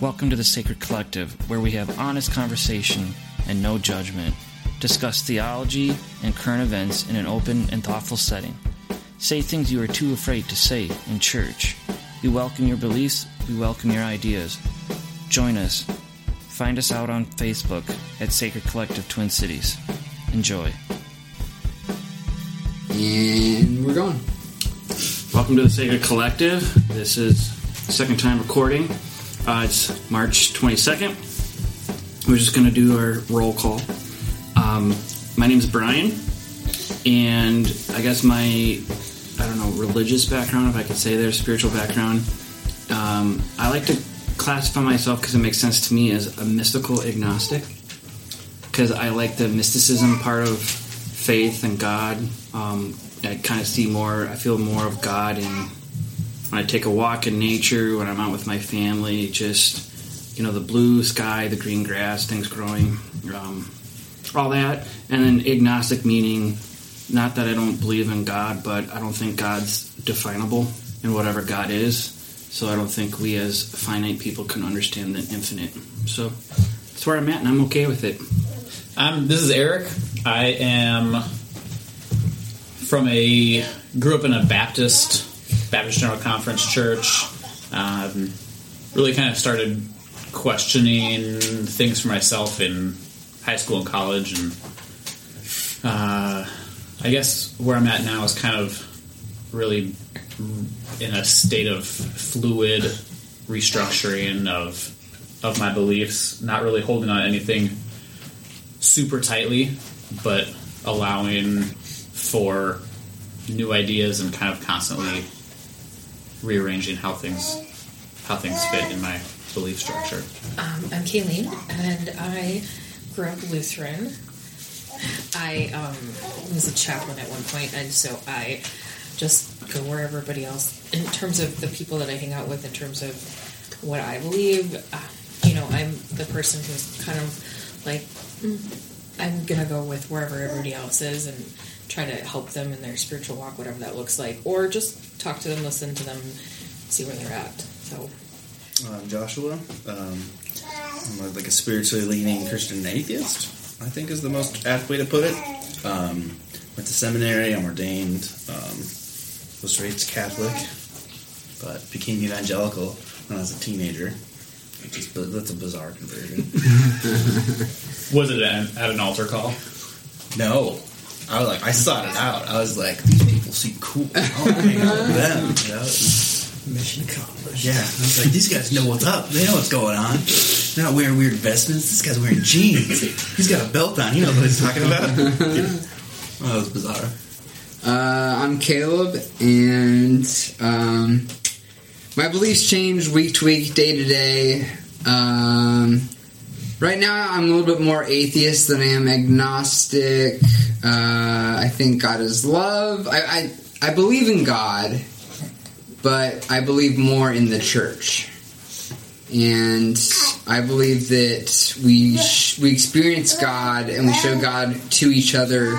Welcome to the Sacred Collective, where we have honest conversation and no judgment, discuss theology and current events in an open and thoughtful setting. Say things you are too afraid to say in church. We welcome your beliefs, we welcome your ideas. Join us. Find us out on Facebook at Sacred Collective Twin Cities. Enjoy. And we're going. Welcome to the Sacred Collective. This is second time recording. Uh, it's March 22nd. We're just going to do our roll call. Um, my name is Brian, and I guess my, I don't know, religious background, if I could say there, spiritual background, um, I like to classify myself because it makes sense to me as a mystical agnostic. Because I like the mysticism part of faith and God. Um, I kind of see more, I feel more of God in when I take a walk in nature, when I'm out with my family, just, you know, the blue sky, the green grass, things growing, um, all that. And then agnostic meaning, not that I don't believe in God, but I don't think God's definable in whatever God is. So I don't think we as finite people can understand the infinite. So that's where I'm at, and I'm okay with it. Um, this is Eric. I am from a grew up in a Baptist Baptist General Conference church. Um, really kind of started questioning things for myself in high school and college, and uh, I guess where I'm at now is kind of really in a state of fluid restructuring of of my beliefs, not really holding on to anything super tightly, but allowing for new ideas and kind of constantly rearranging how things how things fit in my belief structure. Um, I'm Kayleen, and I grew up Lutheran. I um, was a chaplain at one point, and so I just go where everybody else. In terms of the people that I hang out with, in terms of what I believe, uh, you know, I'm the person who's kind of like, mm, I'm gonna go with wherever everybody else is, and try to help them in their spiritual walk, whatever that looks like, or just talk to them, listen to them, see where they're at. So, I'm Joshua. Um, I'm like a spiritually leaning Christian atheist. I think is the most apt way to put it. Um, went to seminary. I'm ordained. Um, was raised Catholic, but became evangelical when I was a teenager. Which is, that's a bizarre conversion. Was it at, at an altar call? no, I was like, I sought it out. I was like, these people seem cool. I want to hang out with them. You know? Mission accomplished. Yeah, I was like, these guys know what's up. They know what's going on. They're not wearing weird vestments. This guy's wearing jeans. He's got a belt on. He knows what he's talking about. oh, that was bizarre. Uh, I'm Caleb, and um, my beliefs change week to week, day to day. Um, right now, I'm a little bit more atheist than I am agnostic. Uh, I think God is love. I, I I believe in God, but I believe more in the church. And I believe that we sh- we experience God and we show God to each other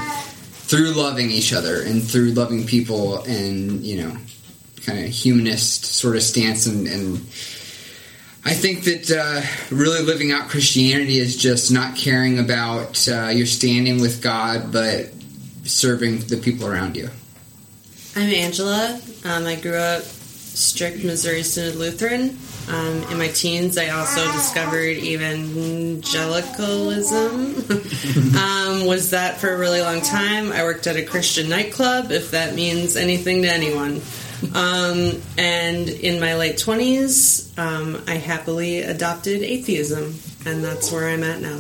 through loving each other and through loving people and you know kind of humanist sort of stance and, and I think that uh, really living out Christianity is just not caring about uh, your standing with God, but serving the people around you. I'm Angela. Um, I grew up strict Missouri Synod Lutheran. Um, in my teens, I also discovered evangelicalism. um, was that for a really long time. I worked at a Christian nightclub, if that means anything to anyone. Um, and in my late 20s, um, I happily adopted atheism, and that's where I'm at now.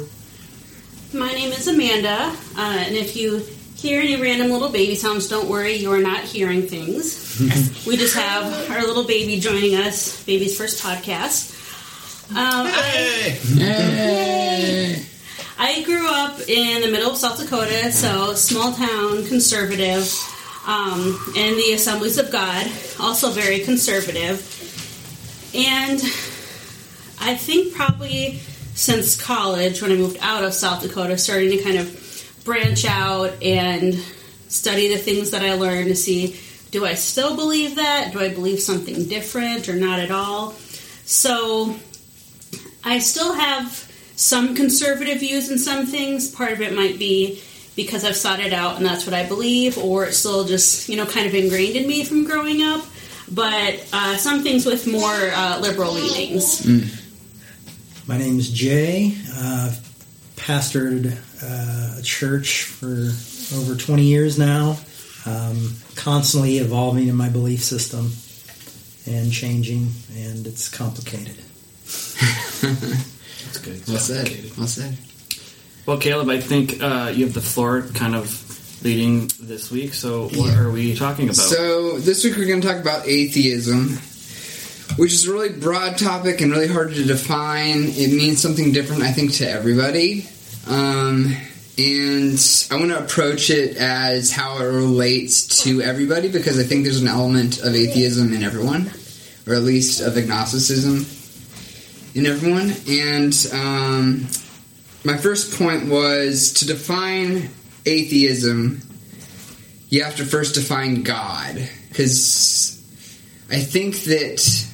My name is Amanda, uh, and if you hear any random little baby sounds, don't worry, you are not hearing things. we just have our little baby joining us, baby's first podcast. Um, I, I grew up in the middle of South Dakota, so small town, conservative, um, in the Assemblies of God, also very conservative. And I think probably since college, when I moved out of South Dakota, starting to kind of branch out and study the things that I learned to see do I still believe that? Do I believe something different or not at all? So I still have some conservative views in some things. Part of it might be because I've sought it out and that's what I believe, or it's still just, you know, kind of ingrained in me from growing up. But uh, some things with more uh, liberal leanings. My name is Jay. Uh, I've pastored uh, a church for over 20 years now. Um, constantly evolving in my belief system and changing, and it's complicated. That's good. Well said. Well said. Well, Caleb, I think uh, you have the floor kind of leading this week. So, what Yeah. are we talking about? So this week we're going to talk about atheism, which is a really broad topic and really hard to define. It means something different, I think, to everybody. Um, and I want to approach it as how it relates to everybody because I think there's an element of atheism in everyone, or at least of agnosticism in everyone. And um, my first point was to define atheism you have to first define God. Because I think that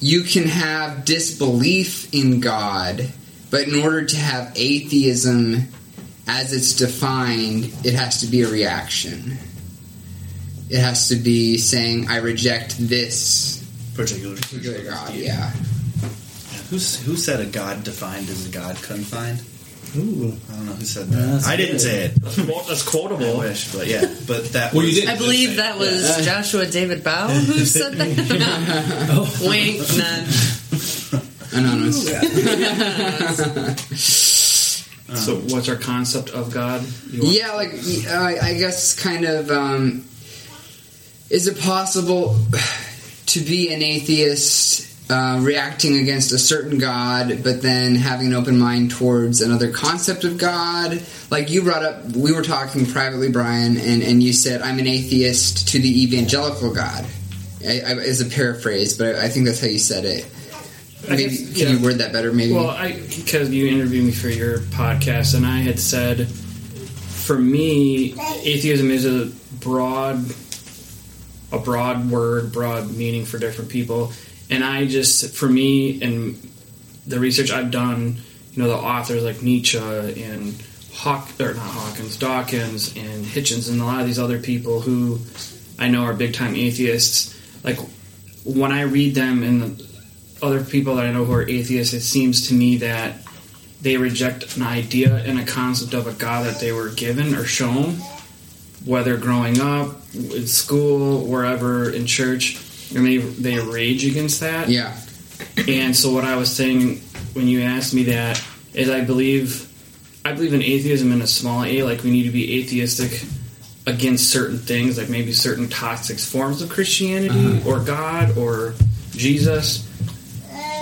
you can have disbelief in God, but in order to have atheism as it's defined, it has to be a reaction. It has to be saying, I reject this Particular. particular God. Yeah. Who's, who said a God defined is a God confined? Ooh. I don't know who said that. that's I didn't good. say it. Well, that's I wish, but yeah, but that. Well, you was- did. I believe that was Joshua David Bow who said that. oh. Wink, nudge. Anonymous. So, what's our concept of God? You Yeah, like I, I guess kind of. Um, is it possible to be an atheist, uh, reacting against a certain God, but then having an open mind towards another concept of God? Like you brought up, we were talking privately, Brian, and, and you said I'm an atheist to the evangelical God. I, I, is a paraphrase, but I think that's how you said it. I Maybe guess- can yeah. you word that better? Maybe. Well, I because you interviewed me for your podcast, and I had said, for me, atheism is a broad, a broad word, broad meaning for different people, and I just, for me, and the research I've done, you know, the authors like Nietzsche and Hawk or not Hawkins, Dawkins and Hitchens, and a lot of these other people who I know are big time atheists. Like when I read them and the other people that I know who are atheists, it seems to me that they reject an idea and a concept of a God that they were given or shown, whether growing up, in school, wherever, in church, and they, they rage against that. yeah. And so what I was saying when you asked me that is I believe I believe in atheism in a small a, like we need to be atheistic against certain things, like maybe certain toxic forms of Christianity uh-huh. or God or Jesus.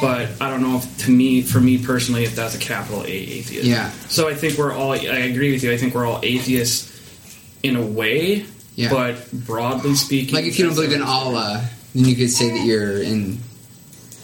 But I don't know if to me for me personally if that's a capital A atheist. Yeah. So I think we're all I agree with you, I think we're all atheists in a way. Yeah. But broadly speaking Like if you don't believe in Allah, then you could say that you're in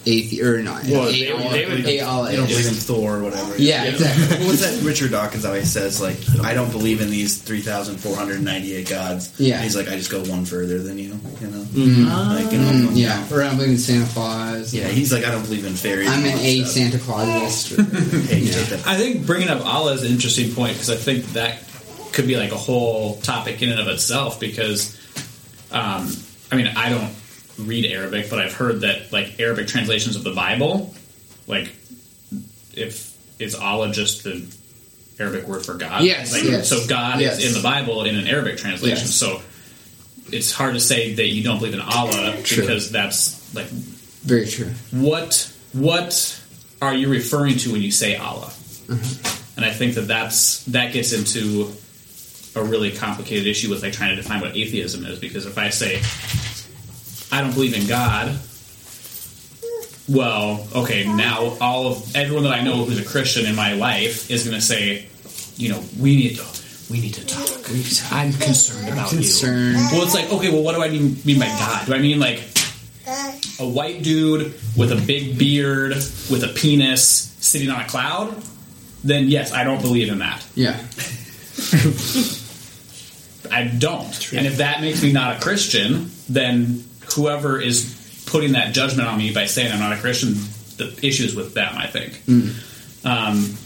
athe or not. Well, they- they would- a- Allah You don't believe in Thor or whatever. Yeah, exactly. What's that Richard Dawkins always says? Like, I don't believe in these 3,498 gods. Yeah. And he's like, I just go one further than you, you know? Mhm. Like, you know, Mm, yeah, or I don't believe in Santa Claus. Yeah, he's like, I don't believe in fairies. I'm an A that stuff. Santa Clausist. Hey, Yeah. I think bringing up Allah is an interesting point because I think that could be like a whole topic in and of itself. Because, um, I mean, I don't read Arabic, but I've heard that like Arabic translations of the Bible, like if is Allah just the Arabic word for God? Yes, Like, yes, So God yes. is in the Bible in an Arabic translation. Yes. So it's hard to say that you don't believe in Allah True. because that's like Very true. what what are you referring to when you say Allah? Mm-hmm. And I think that that's that gets into a really complicated issue with like trying to define what atheism is because if I say I don't believe in God, well, okay, now all of everyone that I know who's a Christian in my life is going to say, you know, we need to we need to talk. I'm concerned about you. Concerned. Well, it's like, okay, well, what do I mean, mean by God? Do I mean like a white dude with a big beard with a penis sitting on a cloud? Then yes, I don't believe in that. Yeah. I don't. And if that makes me not a Christian, then whoever is putting that judgment on me by saying I'm not a Christian, the issues with them. I think. Hmm. Um,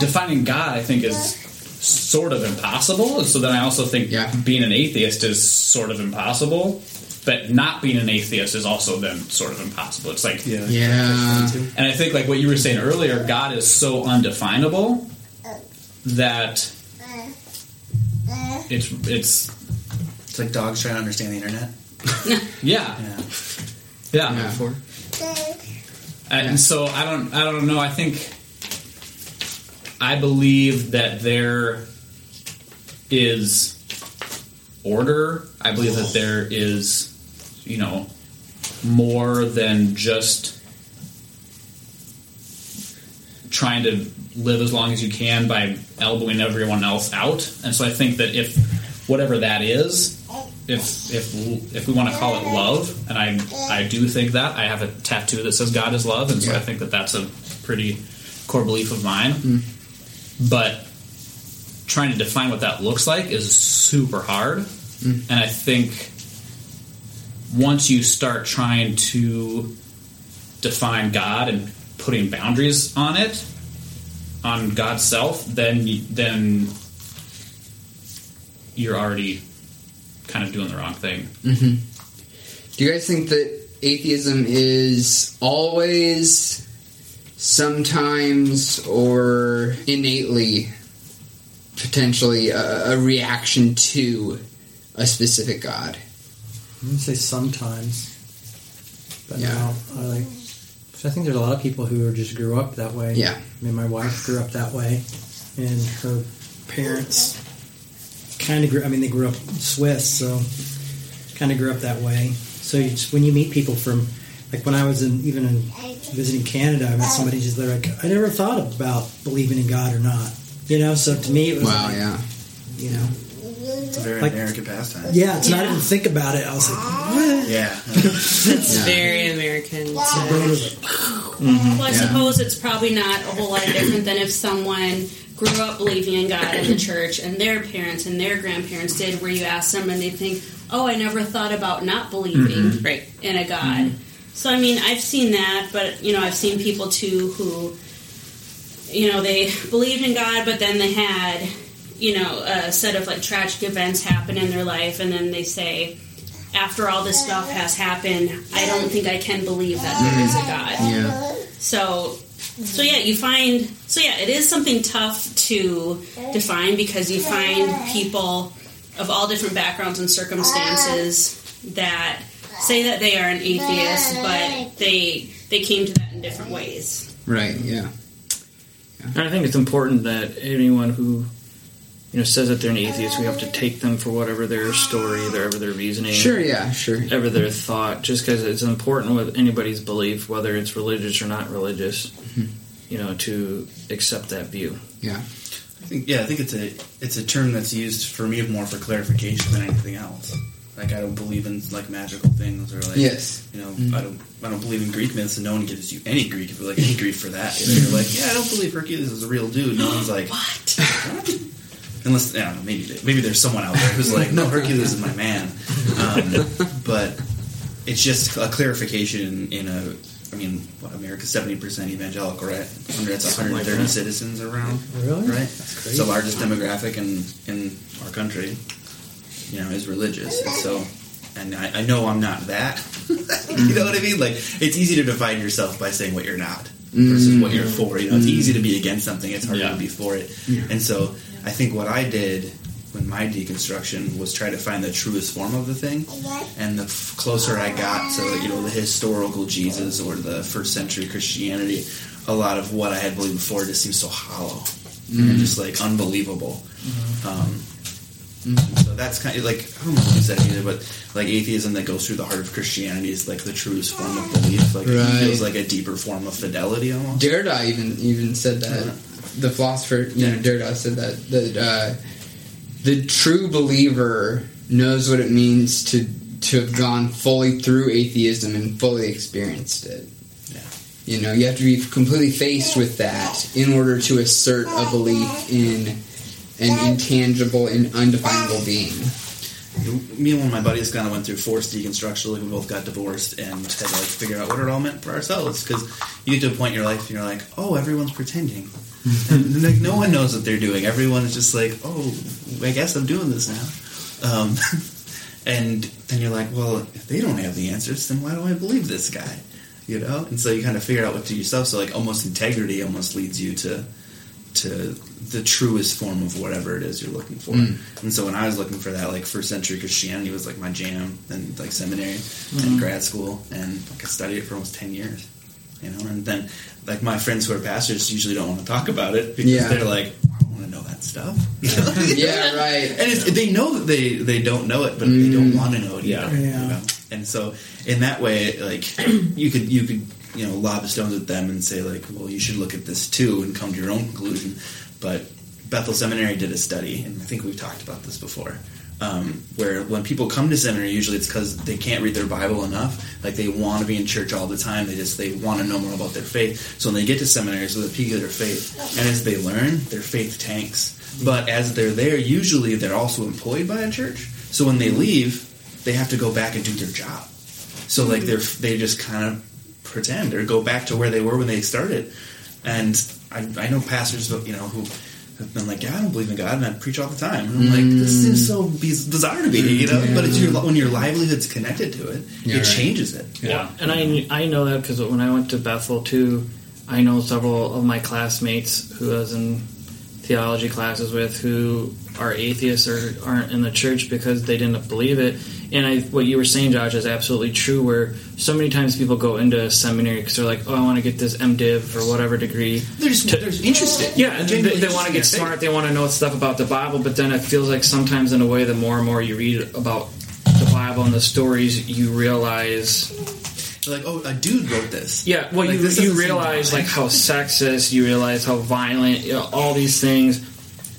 defining God, I think, is sort of impossible. And so then I also think Yeah. being an atheist is sort of impossible. But not being an atheist is also then sort of impossible. It's like, Yeah. Yeah. and I think like what you were saying earlier, God is so undefinable uh. that uh. Uh. it's it's It's like dogs trying to understand the internet. yeah Yeah. yeah. Yeah. And so I don't I don't know. I think I believe that there is order. I believe that there is you know more than just trying to live as long as you can by elbowing everyone else out. And so I think that if whatever that is, if if if we want to call it love, and I I do think that I have a tattoo that says God is love, and so I think that that's a pretty core belief of mine. Mm. But trying to define what that looks like is super hard, mm. and I think once you start trying to define God and putting boundaries on it, on God's self, then then you're already kind of doing the wrong thing. Mm-hmm. Do you guys think that atheism is always, sometimes, or innately, potentially a, a reaction to a specific God? I'm gonna say sometimes, but Yeah. no, I like. 'cause I think there's a lot of people who are just grew up that way. Yeah. I mean, my wife grew up that way, and her parents kind of grew. I mean, they grew up Swiss, so kind of grew up that way. So you just, when you meet people from, like when I was in even in visiting Canada, I met somebody just they're like, I never thought about believing in God or not. You know, so to me, it was Wow, like, yeah. you know, It's a very Like- American pastime. yeah, to not even think about it, I was like, what? Yeah. It's Yeah. very American. Brain To, was like, mm-hmm. Well, I Yeah. suppose it's probably not a whole lot different than if someone grew up believing in God in the church and their parents and their grandparents did, where you ask them and they think, oh, I never thought about not believing mm-hmm. right. in a God. Mm-hmm. So, I mean, I've seen that, but, you know, I've seen people too who, you know, they believed in God, but then they had, you know, a set of like tragic events happen in their life, and then they say, after all this stuff has happened, I don't think I can believe that there is a God. Yeah. So, so yeah, you find so yeah, it is something tough to define because you find people of all different backgrounds and circumstances ah. that say that they are an atheist, but they they came to that in different ways. Right, yeah. And I think it's important that anyone who you know says that they're an atheist, we have to take them for whatever their story, whatever their reasoning, Sure, yeah, sure. ever their thought. Just because it's important with anybody's belief, whether it's religious or not religious, mm-hmm. you know, to accept that view. Yeah. I think yeah, I think it's a it's a term that's used for me more for clarification than anything else. Like I don't believe in like magical things or like Yes. you know mm-hmm. I don't I don't believe in Greek myths and no one gives you any Greek like any grief for that. You know, you're like yeah I don't believe Hercules is a real dude. No one's like What? Unless I don't know maybe maybe there's someone out there who's like no Hercules is my man. Um, but it's just a clarification in, a. I mean, what, America's seventy percent evangelical, right? Under it's 130 citizens around, Really? right? That's It's the largest demographic in in our country. You know, is religious, and so, and I, I know I'm not that. you know what I mean? Like, it's easy to define yourself by saying what you're not versus what you're for. You know, it's easy to be against something; it's harder Yeah. to be for it. And so, I think what I did when my deconstruction was try to find the truest form of the thing, and the f- closer I got to you know the historical Jesus or the first century Christianity, a lot of what I had believed before just seems so hollow and mm. just like unbelievable. Mm-hmm. Um, mm-hmm. so that's kind of like I don't know who said it either, but like atheism that goes through the heart of Christianity is like the truest form of belief. Like it feels like a deeper form of fidelity almost. Derrida even even said that. Yeah. The philosopher, you know, Derrida said that that uh, the true believer knows what it means to to have gone fully through atheism and fully experienced it. Yeah. You know, you have to be completely faced with that in order to assert a belief in an intangible and undefinable being. me and one of my buddies kind of went through forced deconstruction. Like we both got divorced and had to like figure out what it all meant for ourselves. Because you get to a point in your life and you're like, oh, everyone's pretending. And like no one knows what they're doing. Everyone is just like, oh, I guess I'm doing this now. Um, and then you're like, well, if they don't have the answers, then why do I believe this guy? You know. And so you kind of figure out what to yourself. So like almost integrity almost leads you to to the truest form of whatever it is you're looking for. And so when I was looking for that, like first century Christianity was like my jam, and like seminary and grad school, and like I studied it for almost ten years. You know, and then like my friends who are pastors usually don't want to talk about it because Yeah. they're like, I don't want to know that stuff. You? Yeah, right. And it's, they know that they they don't know it, but they don't mm. want to know it Yeah. either. you Yeah. know? And so in that way, like you could you could you know lob stones at them and say like, well, you should look at this too and come to your own conclusion. But Bethel Seminary did a study, and I think we've talked about this before. Um, where when people come to seminary, usually it's because they can't read their Bible enough. Like they want to be in church all the time. They just they want to know more about their faith. So when they get to seminary, it's the peak of their faith, and as they learn, their faith tanks. But as they're there, usually they're also employed by a church. So when they leave, they have to go back and do their job. So like they're they just kind of pretend or go back to where they were when they started. And I, I know pastors, you know, who have been like, "Yeah, I don't believe in God," and I preach all the time. And I'm like, "This mm. seems so biz- bizarre to me," you know. But it's your when your livelihood's connected to it, Yeah, it right. changes it. Yeah. And I I know that because when I went to Bethel too, I know several of my classmates who I was in theology classes with who are atheists or aren't in the church because they didn't believe it. And I, what you were saying, Josh, is absolutely true. Where so many times people go into a seminary because they're like, "Oh, I want to get this MDiv or whatever degree." They're just they're interested. Yeah, and they, they want to get smart. They want to know stuff about the Bible, but then it feels like sometimes, in a way, the more and more you read about the Bible and the stories, you realize like, "Oh, a dude wrote this." yeah, well, Like, you, you realize like how sexist, you realize how violent, you know, all these things,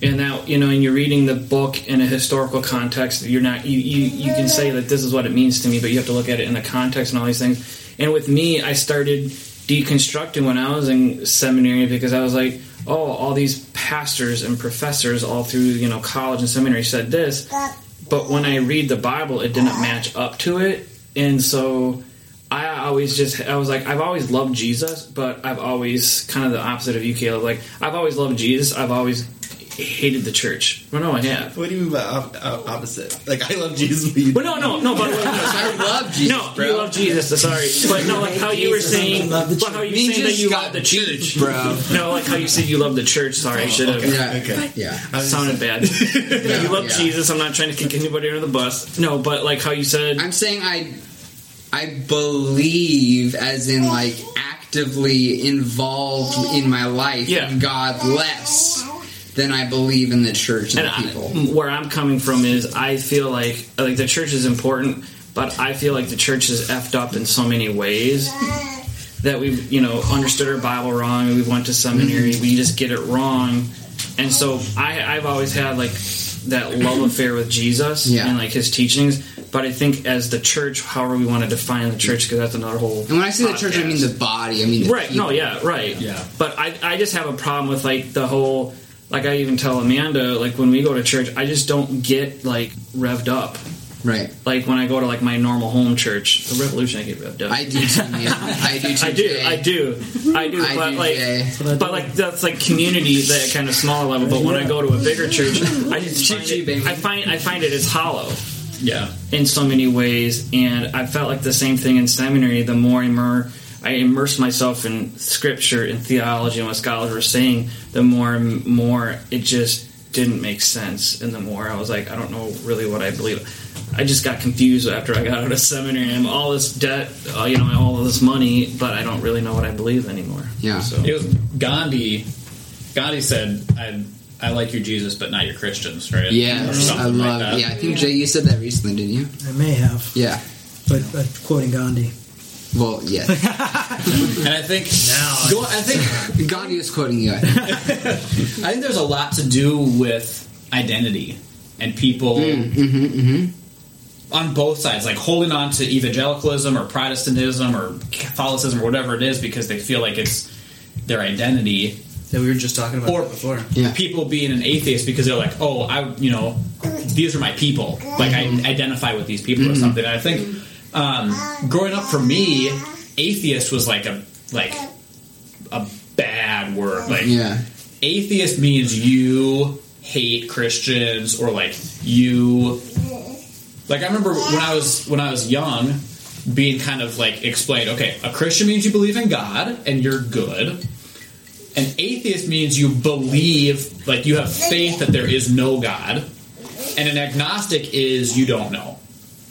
and that you know, and you're reading the book in a historical context. You're not you, you you can say that this is what it means to me, but you have to look at it in the context and all these things. And with me, I started deconstructing when I was in seminary because I was like, oh, all these pastors and professors all through you know college and seminary said this, but when I read the Bible, it didn't match up to it, and so I always just I was like I've always loved Jesus, but I've always kind of the opposite of you, Caleb. Like I've always loved Jesus. I've always hated the church. Well, no, I have. What do you mean by op- op- opposite? Like, I love Jesus, but you But no, no, no. But I love Jesus, no, bro. you love Jesus. Sorry, but no, like how you were Jesus, saying, love the but how you Me saying that you got love the beat, church, bro. No, like how you said you love the church. Sorry, I oh, should have. Yeah, Okay. yeah. I Sounded bad. you love yeah. Jesus. I'm not trying to kick anybody under the bus. No, but like how you said, I'm saying I I believe as in like actively involved in my life Yeah. in God less than I believe in the church and, and the people. I, where I'm coming from is I feel like like the church is important, but I feel like the church is effed up in so many ways that we've you know understood our Bible wrong. We went to seminary, we just get it wrong, and so I I've always had like that love affair with Jesus Yeah. and like his teachings. But I think as the church, however we want to define the church, because that's another whole. and when I say the church, I mean the body. I mean the Right. No. Yeah. Right. Yeah. But I, I just have a problem with like the whole. Like I even tell Amanda, like when we go to church, I just don't get like revved up. right. Like when I go to like my normal home church, the Revolution, I get revved up. I do too, man. I do too. I do, I do, I do. I but do, like, Jay. but like that's like community, that kind of smaller level. But when I go to a bigger church, I just find it. I find I find it as hollow Yeah. in so many ways, and I felt like the same thing in seminary. The more and more I immersed myself in scripture and theology and what scholars were saying, the more and more it just didn't make sense, and the more I was like, I don't know really what I believe. I just got confused after I got out of seminary. I'm all this debt, uh, you know, all this money, but I don't really know what I believe anymore. Yeah. So It was Gandhi. Gandhi said, "I I like your Jesus, but not your Christians." Right? Yeah, I love. Like yeah, I think Jay, you said that recently, didn't you? I may have, Yeah. but uh, quoting Gandhi. Well, yeah. And I think now, go, I think Gandhi was quoting you. I think there's a lot to do with identity and people mm, mm-hmm, mm-hmm. on both sides, like holding on to evangelicalism or Protestantism or Catholicism or whatever it is, because they feel like it's their identity. That we were just talking about Or- that before. Yeah. people being an atheist because they're like, oh, I, you know, these are my people. Like I mm-hmm. identify with these people or something. And I think um, growing up for me, atheist was like a like a bad word. Like Yeah. atheist means you hate Christians or like you. Like I remember when I was when I was young, being kind of like explained. Okay, a Christian means you believe in God and you're good. An atheist means you believe, like you have faith that there is no God, and an agnostic is you don't know.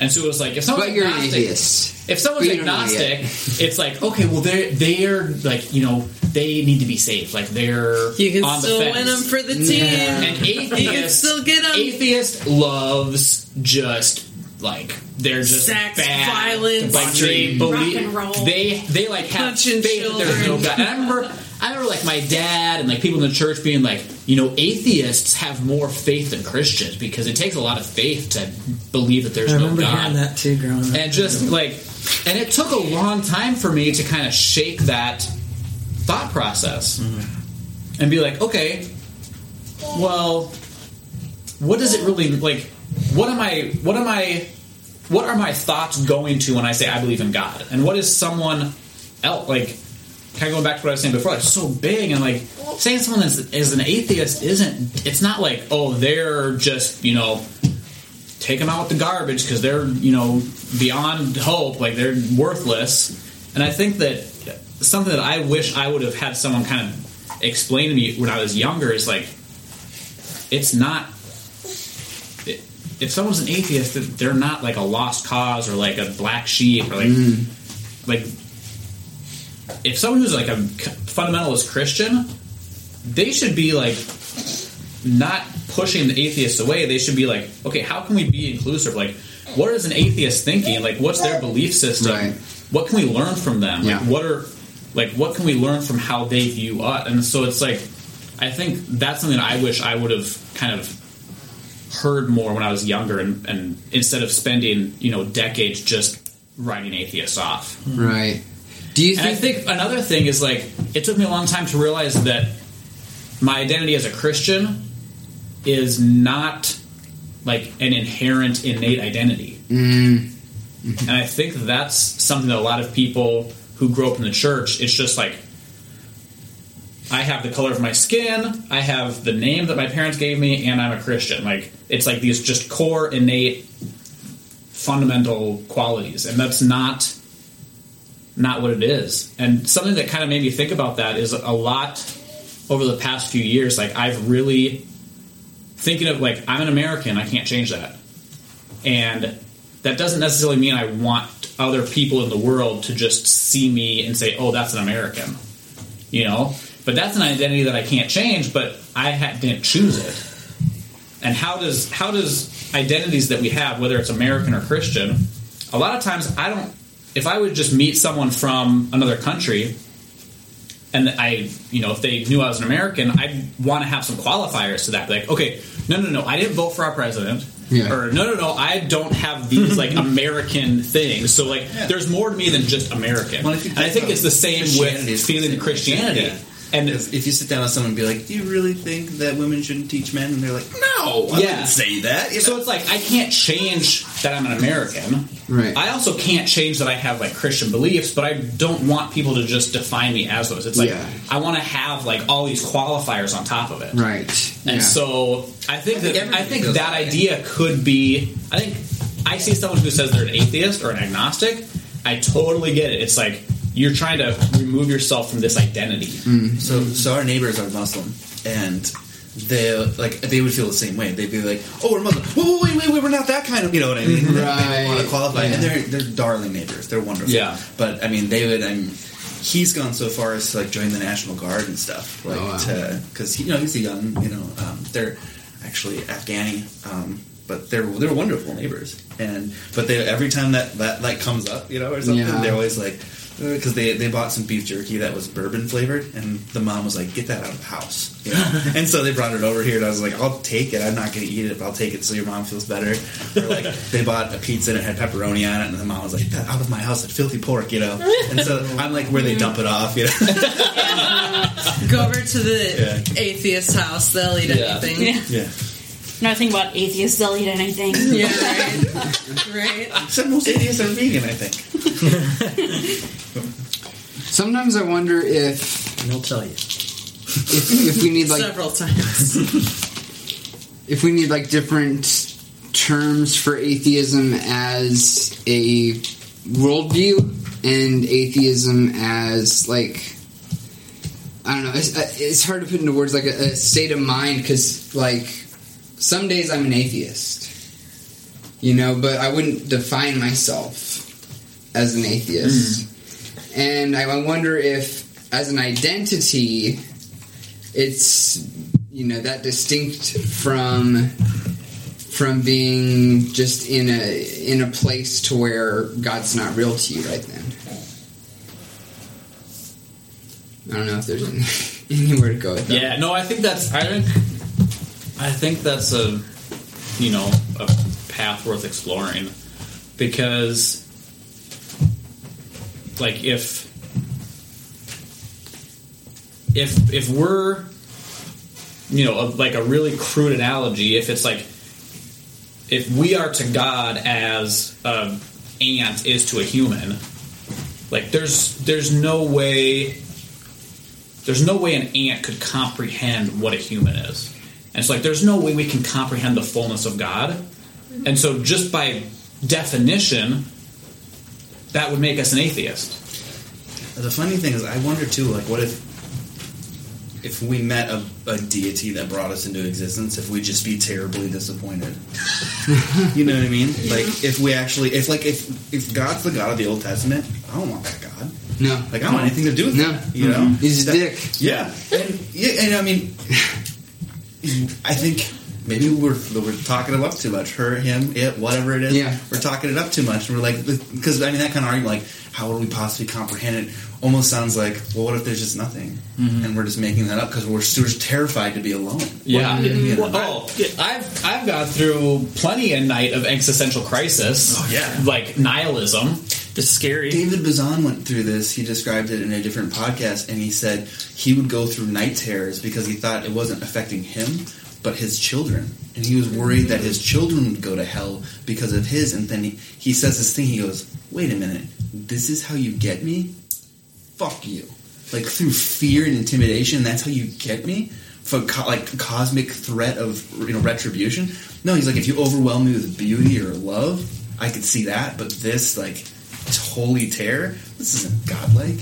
And so it was like if someone's But you're an agnostic, atheist. if someone's you don't agnostic, yet. it's like okay, well they're they're like you know they need to be saved, like they're You can on still the fence. win them for the team. An You can still get them. atheist loves just like they're just Sex, bad, violence, like they believe rock and roll. they they like have Punching faith that there's no children. God. And I remember I remember like my dad and like people in the church being like, you know, atheists have more faith than Christians because it takes a lot of faith to believe that there's I no God. hearing that too growing up. and just like and it took a long time for me to kind of shake that thought process mm-hmm. and be like okay well what does it really like what am i what am i what are my thoughts going to when i say i believe in god? And what is someone else like kind of going back to what i was saying before? Like so big and like saying someone is, is an atheist isn't it's not like oh they're just you know take them out with the garbage because they're you know beyond hope like they're worthless. And i think that something that i wish i would have had someone kind of explain to me when i was younger is like it's not if someone's an atheist they're not like a lost cause or like a black sheep or like mm. like if someone who's like a fundamentalist christian they should be like not pushing the atheists away. They should be like, okay, how can we be inclusive? Like, what is an atheist thinking? Like, what's their belief system? Right. What can we learn from them? Yeah. Like, what are like what can we learn from how they view us? And so it's like, I think that's something I wish I would have kind of heard more when I was younger, and, and instead of spending you know decades just writing atheists off. Right. Do you And I think? think another thing is like it took me a long time to realize that my identity as a Christian is not like an inherent innate identity. Mm, And I think that's something that a lot of people who grow up in the church, it's just like I have the color of my skin, I have the name that my parents gave me, and I'm a Christian. Like it's like these just core innate fundamental qualities. And that's not not what it is. And something that kind of made me think about that is a lot over the past few years, like I've really thinking of like I'm an American, I can't change that. And that doesn't necessarily mean I want other people in the world to just see me and say, "Oh, that's an American," you know. But that's an identity that I can't change. But I ha- didn't choose it. And how does how does identities that we have, whether it's American or Christian, a lot of times I don't. If I would just meet someone from another country, and I, you know, if they knew I was an American, I'd want to have some qualifiers to that. Like, okay, no, no, no, I didn't vote for our president. Yeah. Or no, no, no, I don't have these like American things. So like, there's more to me than just American. Well, if and I think think it's the same with is the feeling same. Christianity. Yeah. And If, if you sit down with someone and be like, "Do you really think that women shouldn't teach men?" and they're like, "No, I Yeah. wouldn't say that." You So it's like I can't change that I'm an American. Right. I also can't change that I have like Christian beliefs, but I don't want people to just define me as those. It's like Yeah. I want to have like all these qualifiers on top of it. right. And yeah. so I think that I think feels that that way. idea could be. I think I see someone who says they're an atheist or an agnostic. I totally get it. It's like you're trying to remove yourself from this identity. Mm. So, so our neighbors are Muslim, and they like they would feel the same way. They'd be like, "Oh, we're Muslim. Whoa, wait, wait, wait, we're not that kind of." You know what I mean? They- They, Right. want to qualify, Yeah. and they're they're darling neighbors. They're wonderful. Yeah. But I mean, they would. I mean, he's gone so far as to like join the National Guard and stuff, like Oh, wow. because you know he's a young. You know, um, they're actually Afghani. Um, but they're they're wonderful neighbors, and but they every time that that like comes up, you know, or something, Yeah. they're always like, because they they bought some beef jerky that was bourbon flavored, and the mom was like, "Get that out of the house," you know. and so they brought it over here, and I was like, "I'll take it. I'm not going to eat it, but I'll take it so your mom feels better." Or like they bought a pizza and it had pepperoni on it, and the mom was like, "Get that out of my house, that filthy pork," you know. And so I'm like, where they dump it off, you know. Go over to the Yeah. atheist house. They'll eat Yeah. anything. Yeah. yeah. Nothing about atheists. They'll eat anything. Yeah, right. right. Except most atheists are vegan, I think. Sometimes I wonder if And they'll tell you. if, if we need like Several times. if we need like different terms for atheism as a worldview and atheism as like I don't know. It's, uh, it's hard to put into words like a, a state of mind because like some days I'm an atheist, you know, but I wouldn't define myself as an atheist. Hmm. And I wonder if, as an identity, it's you know that distinct from from being just in a in a place to where God's not real to you right then. I don't know if there's any, anywhere to go with that. Yeah, no, I think that's I think I think that's a you know a path worth exploring because like if if if we're you know a, like a really crude analogy if it's like if we are to God as a ant is to a human like there's there's no way there's no way an ant could comprehend what a human is. And it's like there's no way we can comprehend the fullness of God. And so just by definition, that would make us an atheist. The funny thing is, I wonder too, like, what if if we met a, a deity that brought us into existence, if we'd just be terribly disappointed? you know what I mean? Like, if we actually, if like, if if God's the God of the Old Testament, I don't want that God. No, Like, I don't want anything to do with No. that. You know, mm-hmm. he's a dick. Yeah, and yeah, and I mean, I think maybe we're we're talking it up too much. Her, him, it, whatever it is. Yeah. we're talking it up too much. And we're like, because I mean, that kind of argument, like, how would we possibly comprehend it? Almost sounds like, well, what if there's just nothing, mm-hmm. and we're just making that up because we're, we're just terrified to be alone. Yeah. You know? Oh, I've I've gone through plenty a night of existential crisis. Oh, yeah. like nihilism. It's scary. David Bazan went through this. He described it in a different podcast, and he said he would go through night terrors because he thought it wasn't affecting him, but his children. And he was worried that his children would go to hell because of his. And then he, he says this thing. He goes, "Wait a minute, this is how you get me? Fuck you! Like through fear and intimidation. That's how you get me." For co- like cosmic threat of you know retribution. No, he's like if you overwhelm me with beauty or love, I could see that. But this like holy terror, this isn't godlike.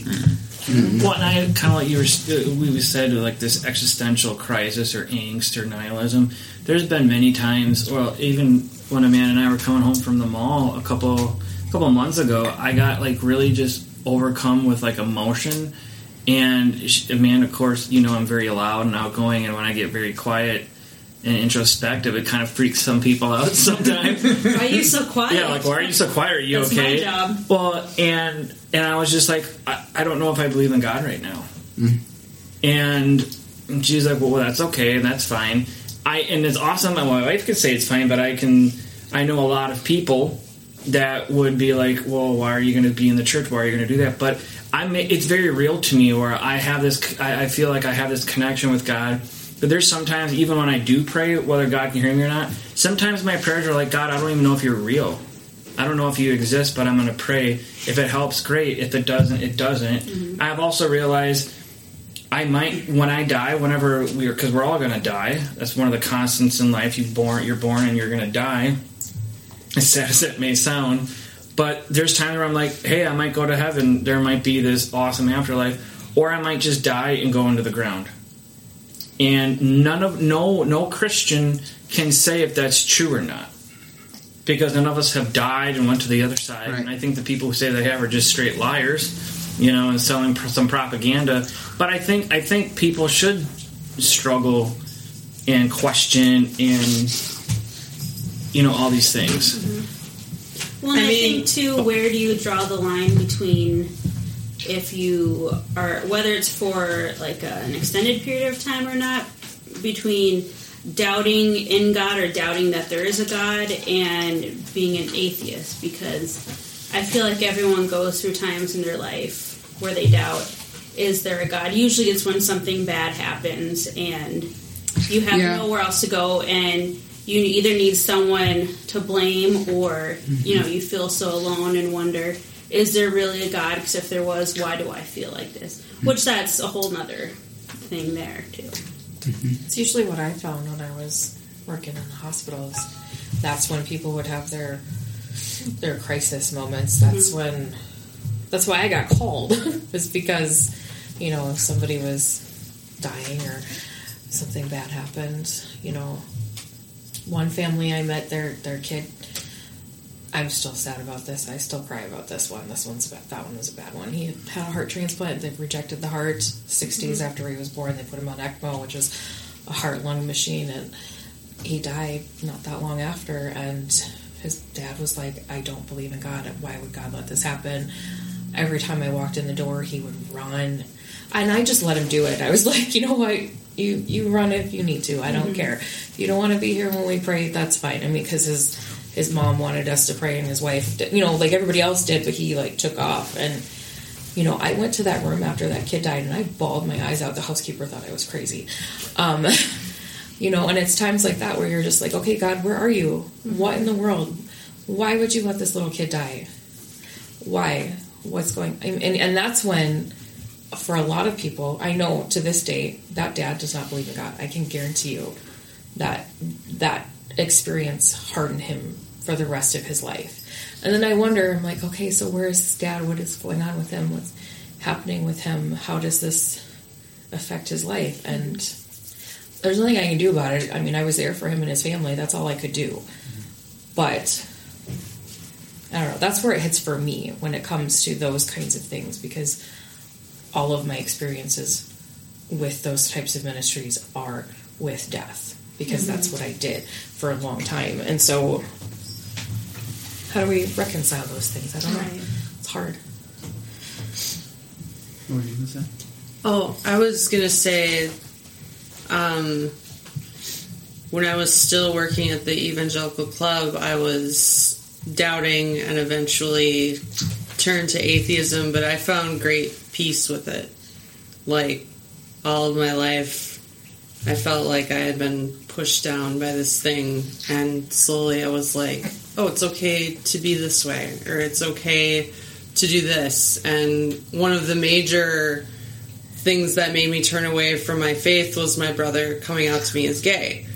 Well, and I kind of like you were, uh, we said like this existential crisis or angst or nihilism. There's been many times, well, even when Amanda and I were coming home from the mall a couple, a couple months ago, I got like really just overcome with like emotion. And she, Amanda, of course, you know I'm very loud and outgoing, and when I get very quiet and introspective, it kind of freaks some people out sometimes. Why are you so quiet? Yeah, like why are you so quiet? Are you That's my okay? job. Well, and and I was just like, I, I don't know if I believe in God right now. Mm-hmm. And she's like, well, that's okay, and that's fine. I and it's awesome that my wife could say it's fine, but I can. I know a lot of people that would be like, well, why are you going to be in the church? Why are you going to do that? But I'm. It's very real to me where I have this. I, I feel like I have this connection with God. But there's sometimes, even when I do pray, whether God can hear me or not, sometimes my prayers are like, God, I don't even know if you're real. I don't know if you exist, but I'm going to pray. If it helps, great. If it doesn't, it doesn't. Mm-hmm. I've also realized I might, when I die, whenever we're, because we're all going to die. That's one of the constants in life. You born, you're born, and you're going to die. As sad as it may sound, but there's times where I'm like, hey, I might go to heaven. There might be this awesome afterlife, or I might just die and go into the ground. And none of no no Christian can say if that's true or not because none of us have died and went to the other side. Right. And I think the people who say they have are just straight liars, you know, and selling pr- some propaganda. But I think I think people should struggle and question and you know all these things. Mm-hmm. Well, and I I, mean- think too, oh. where do you draw the line between if you are whether it's for like a, an extended period of time or not between doubting in God or doubting that there is a God and being an atheist because I feel like everyone goes through times in their life where they doubt is there a God? Usually it's when something bad happens and you have Yeah. nowhere else to go and you either need someone to blame or you know you feel so alone and wonder is there really a god because if there was why do i feel like this which that's a whole nother thing there too mm-hmm. It's usually what I found when I was working in the hospitals. That's when people would have their their crisis moments. That's mm-hmm. when that's why I got called. was because you know if somebody was dying or something bad happened. You know, one family I met, their their kid. I'm still sad about this. I still cry about this one. This one's. That one was a bad one. He had a heart transplant. They rejected the heart. 6 mm-hmm. days after he was born, they put him on ECMO, which is a heart lung machine, and he died not that long after. And his dad was like, "I don't believe in God. Why would God let this happen?" Every time I walked in the door, he would run, and I just let him do it. I was like, "You know what? You you run if you need to. I don't mm-hmm. care. If you don't want to be here when we pray, that's fine." I mean, because his his mom wanted us to pray, and his wife, did, you know, like everybody else did, but he like took off and you know, I went to that room after that kid died and I bawled my eyes out. The housekeeper thought I was crazy. Um, you know, and it's times like that where you're just like, okay, God, where are you? What in the world? Why would you let this little kid die? Why? What's going and, and, and that's when, for a lot of people, I know to this day, that dad does not believe in God. I can guarantee you that that experience hardened him for the rest of his life. And then I wonder, I'm like, okay, so where is his dad? What is going on with him? What's happening with him? How does this affect his life? And there's nothing I can do about it. I mean, I was there for him and his family. That's all I could do. But I don't know. That's where it hits for me when it comes to those kinds of things because all of my experiences with those types of ministries are with death because that's mm-hmm. what I did for a long time. And so how do we reconcile those things? I don't know. Right. It's hard. What were you going to say? Oh, I was gonna say, um, when I was still working at the evangelical club, I was doubting and eventually turned to atheism, but I found great peace with it. Like all of my life, I felt like I had been pushed down by this thing, and slowly I was like, oh, it's okay to be this way, or it's okay to do this. And one of the major things that made me turn away from my faith was my brother coming out to me as gay.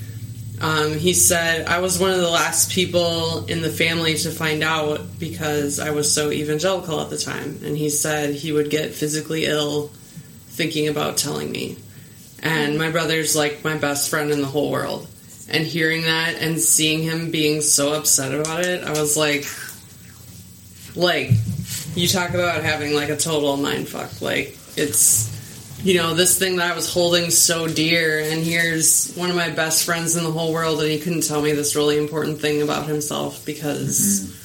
Um, he said I was one of the last people in the family to find out because I was so evangelical at the time. And he said he would get physically ill thinking about telling me. And my brother's like my best friend in the whole world. And hearing that and seeing him being so upset about it, I was like, like, you talk about having like a total mind fuck. Like, it's you know, this thing that I was holding so dear, and here's one of my best friends in the whole world, and he couldn't tell me this really important thing about himself because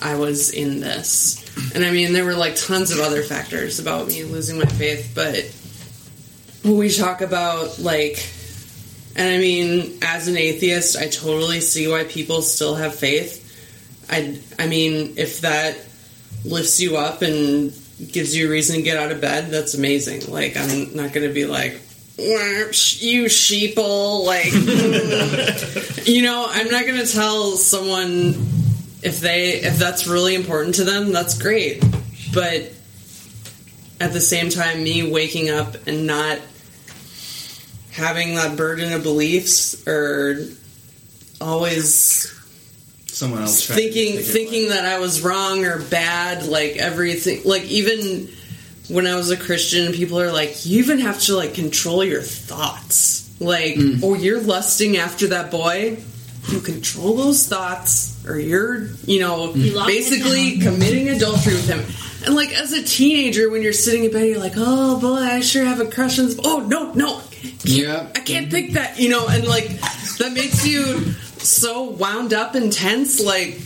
mm-hmm. I was in this. And I mean, there were like tons of other factors about me losing my faith, but when we talk about like, and I mean, as an atheist, I totally see why people still have faith. I, I mean, if that lifts you up and gives you a reason to get out of bed, that's amazing. Like, I'm not going to be like, "Wah, sh- you sheeple. Like, you know, I'm not going to tell someone if they, if that's really important to them, that's great. But at the same time, me waking up and not having that burden of beliefs or always Someone else thinking thinking that I was wrong or bad, like everything, like even when I was a Christian, people are like, you even have to like control your thoughts, like, oh, you're lusting after that boy. You control those thoughts, or you're, you know, lock it basically committing adultery with him. And like as a teenager, when you're sitting in bed, you're like, "Oh boy, I sure have a crush on this." Oh no, no, Yeah. I can't pick that, you know, and like that makes you so wound up and tense, like,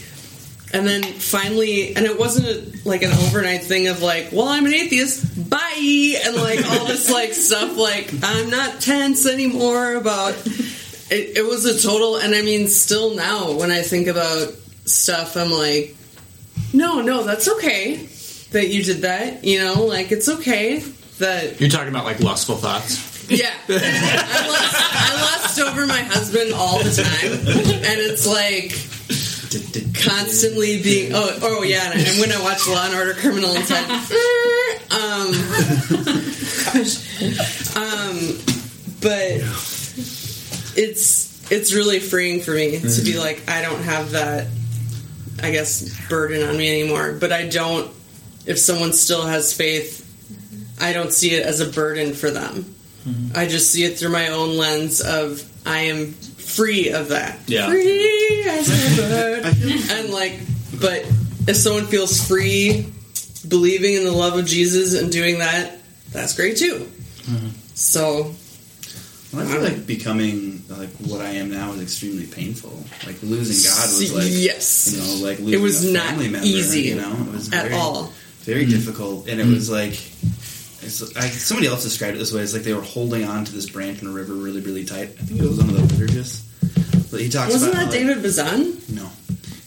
and then finally, and it wasn't a, like an overnight thing of like, well, I'm an atheist, bye, and like all this like stuff. Like I'm not tense anymore about. It, it was a total, and I mean, still now when I think about stuff, I'm like, no, no, that's okay that you did that. You know, like it's okay that You're talking about like lustful thoughts. Yeah, I lust over my husband all the time, and it's like constantly being oh oh yeah, and, and when I watch Law and Order Criminal Intent, um, um, but it's it's really freeing for me to be like I don't have that I guess burden on me anymore, but I don't. If someone still has faith, I don't see it as a burden for them. I just see it through my own lens of I am free of that. Yeah. Free as a bird. and like, but if someone feels free believing in the love of Jesus and doing that, that's great too. Mm-hmm. So, Well, I feel like becoming like what I am now is extremely painful. Like losing God was like yes, you know like losing It was a not family member, easy you know it was at very, all. very mm. difficult and it was mm. like it's, I, somebody else described it this way it's like they were holding on to this branch in a river really really tight I think it was one of the liturgists but he talks Wasn't about that how, like- David Bazan? no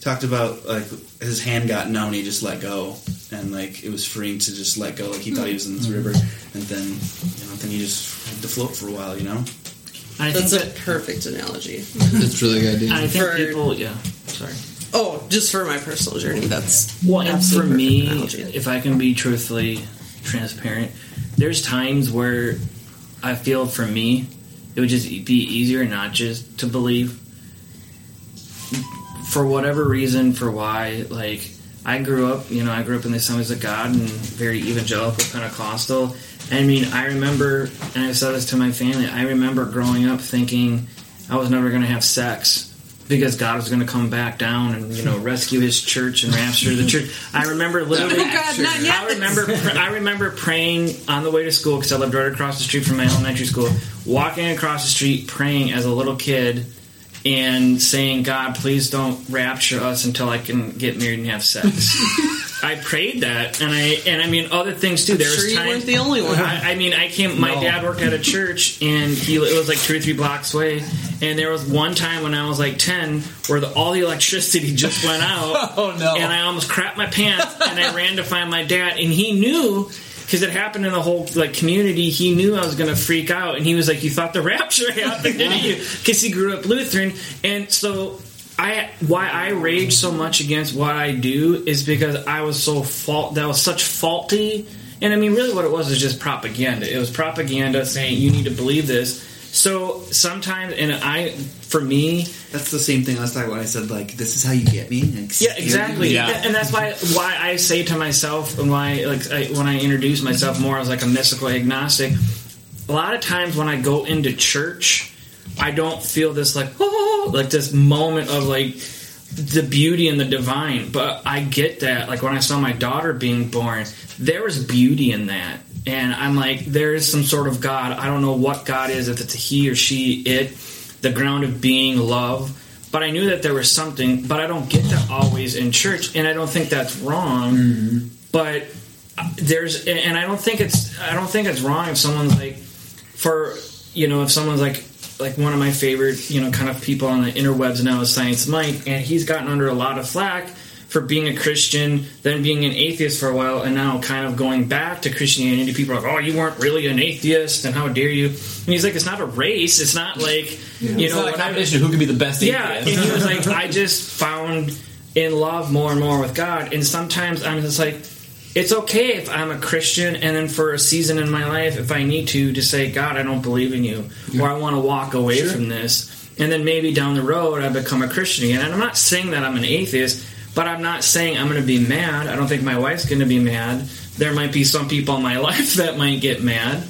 talked about like his hand got numb and he just let go and like it was freeing to just let go like he thought he was in this hmm. river and then you know then he just had to float for a while you know I That's think a that, perfect analogy. That's really good. Dude. I think for- people, yeah. Sorry. Oh, just for my personal journey, that's Well, and for me, analogy. if I can be truthfully transparent, there's times where I feel for me it would just be easier not just to believe. For whatever reason, for why, like I grew up, you know, I grew up in the Assemblies of God and very evangelical Pentecostal. I mean, I remember, and I said this to my family. I remember growing up thinking I was never going to have sex because God was going to come back down and you know rescue His church and rapture the church. I remember literally. Oh God, not yet. I remember. I remember praying on the way to school because I lived right across the street from my elementary school. Walking across the street, praying as a little kid, and saying, "God, please don't rapture us until I can get married and have sex." I prayed that, and I and I mean other things too. There sure was you times weren't the only one. I, I mean, I came. My No. dad worked at a church, and he it was like two or three blocks away. And there was one time when I was like ten, where the, all the electricity just went out. Oh, no. And I almost crapped my pants, and I ran to find my dad, and he knew. Because it happened in the whole like community, he knew I was going to freak out, and he was like, "You thought the rapture happened, didn't you?" Because he grew up Lutheran, and so I why I rage so much against what I do is because I was so fault that was such faulty and I mean really what it was was just propaganda. It was propaganda saying you need to believe this. So sometimes and I for me That's the same thing I was talking about. I said like, "This is how you get me." And yeah, exactly. Yeah. And that's why why I say to myself and why like I, when I introduce myself more as like a mystical agnostic. A lot of times when I go into church, I don't feel this like oh like this moment of like the beauty and the divine. But I get that. Like when I saw my daughter being born, there was beauty in that. And I'm like, there is some sort of God. I don't know what God is, if it's a he or she, it, the ground of being, love. But I knew that there was something, but I don't get that always in church, and I don't think that's wrong. But uh, there's, and I don't think it's, I don't think it's wrong if someone's like, for you know, if someone's like, like one of my favorite, you know, kind of people on the interwebs now is Science Mike, and he's gotten under a lot of flack for being a Christian, then being an atheist for a while, and now kind of going back to Christianity. People are like, "Oh, you weren't really an atheist, and how dare you?" And he's like, "It's not a race. It's not like you it's know not a I- competition of who can be the best yeah, and he was like, I just found in love more and more with God, and sometimes I'm just like, it's okay if I'm a Christian, and then for a season in my life, if I need to, to say, God, I don't believe in you, or I want to walk away from this, and then maybe down the road I become a Christian again. And I'm not saying that I'm an atheist, but I'm not saying I'm going to be mad. I don't think my wife's going to be mad. There might be some people in my life that might get mad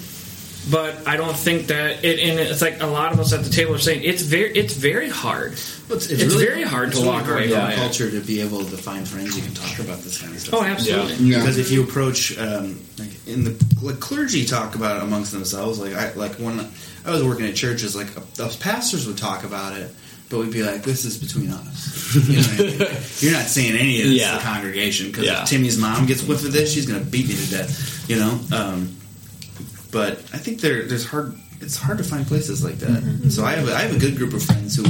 but I don't think that it. And it's like a lot of us at the table are saying it's very, it's very hard. It's, It's very hard it's to really walk hard away from our culture to be able to find friends you can talk about this kind of stuff. Oh, absolutely. Yeah. Because if you approach, um, like in the like clergy talk about it amongst themselves, like I like when I was working at churches, like those pastors would talk about it, but we'd be like, "This is between us." You know I mean? You're not saying any of this Yeah. to the congregation because Yeah. if Timmy's mom gets whiff of this, she's going to beat me to death. You know. Um, but I think there there's hard. It's hard to find places like that. So I have a, I have a good group of friends who.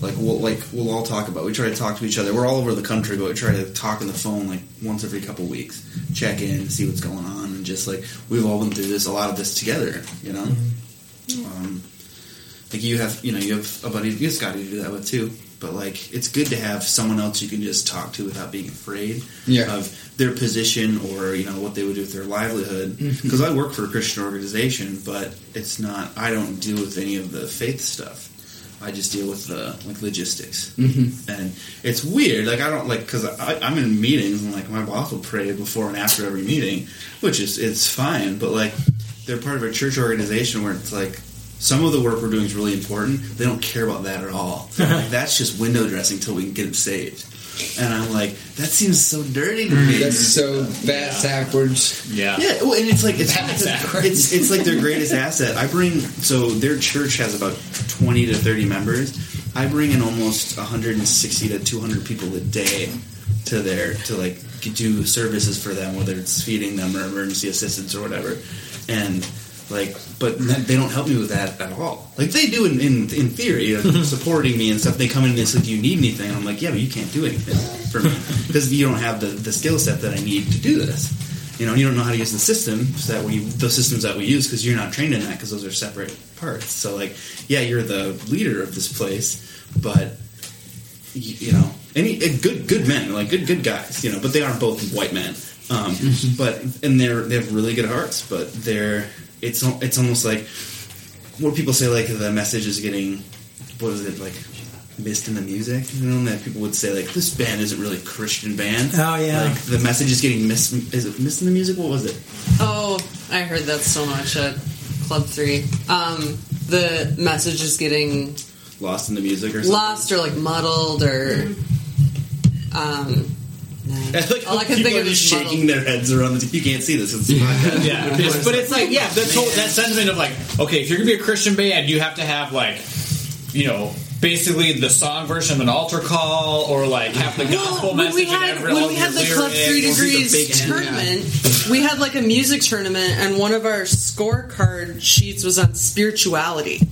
Like we'll like we'll all talk about. We try to talk to each other. We're all over the country, but we try to talk on the phone like once every couple weeks, check in, see what's going on, and just like we've all been through this a lot of this together. You know, um, like you have you know you have a buddy you have Scotty to do that with too. But like it's good to have someone else you can just talk to without being afraid Yeah. of their position or you know what they would do with their livelihood. Because I work for a Christian organization, but it's not. I don't deal with any of the faith stuff. I just deal with the like logistics, Mhm. and it's weird. Like I don't like because I'm in meetings and like my boss will pray before and after every meeting, which is it's fine. But like they're part of a church organization where it's like some of the work we're doing is really important. They don't care about that at all. like, that's just window dressing until we can get them saved. And I'm like, that seems so dirty to me. That's so bad backwards. Yeah. Yeah, well, and it's like it's it's, it's it's like their greatest asset. I bring so their church has about twenty to thirty members. I bring in almost one hundred and sixty to two hundred people a day to their to like do services for them, whether it's feeding them or emergency assistance or whatever. And like, but they don't help me with that at all. Like they do in in, in theory, supporting me and stuff. They come in and they say, "Do you need anything?" And I'm like, "Yeah, but you can't do anything for me because you don't have the the skill set that I need to do this." you know, you don't know how to use the systems that we, the systems that we use, because you're not trained in that, because those are separate parts. So, like, yeah, you're the leader of this place, but you, you know, any eh, good, good men, like good, good guys, you know, but they aren't both white men. Um, but and they're they have really good hearts, but they're it's it's almost like what people say, like the message is getting what is it like missed in the music, you know, and that people would say like this band isn't really a Christian band. Oh, yeah. like the message is getting missed. Is it missed in the music? What was it? Oh, I heard that so much at Club Three. Um, the message is getting Lost in the music or something? lost or like muddled or um. No. like All I can people think are of just is shaking their heads around the. You can't see this. It's a. Yeah, it's- but it's like yeah, that's whole, that sentiment of like, okay, if you're gonna be a Christian band, you have to have like, you know, basically the song version of an altar call, or like have the gospel Well, when message we in had every when we had the Club. Three Those are the big Degrees tournament, we had like a music tournament, and one of our scorecard sheets was on spirituality.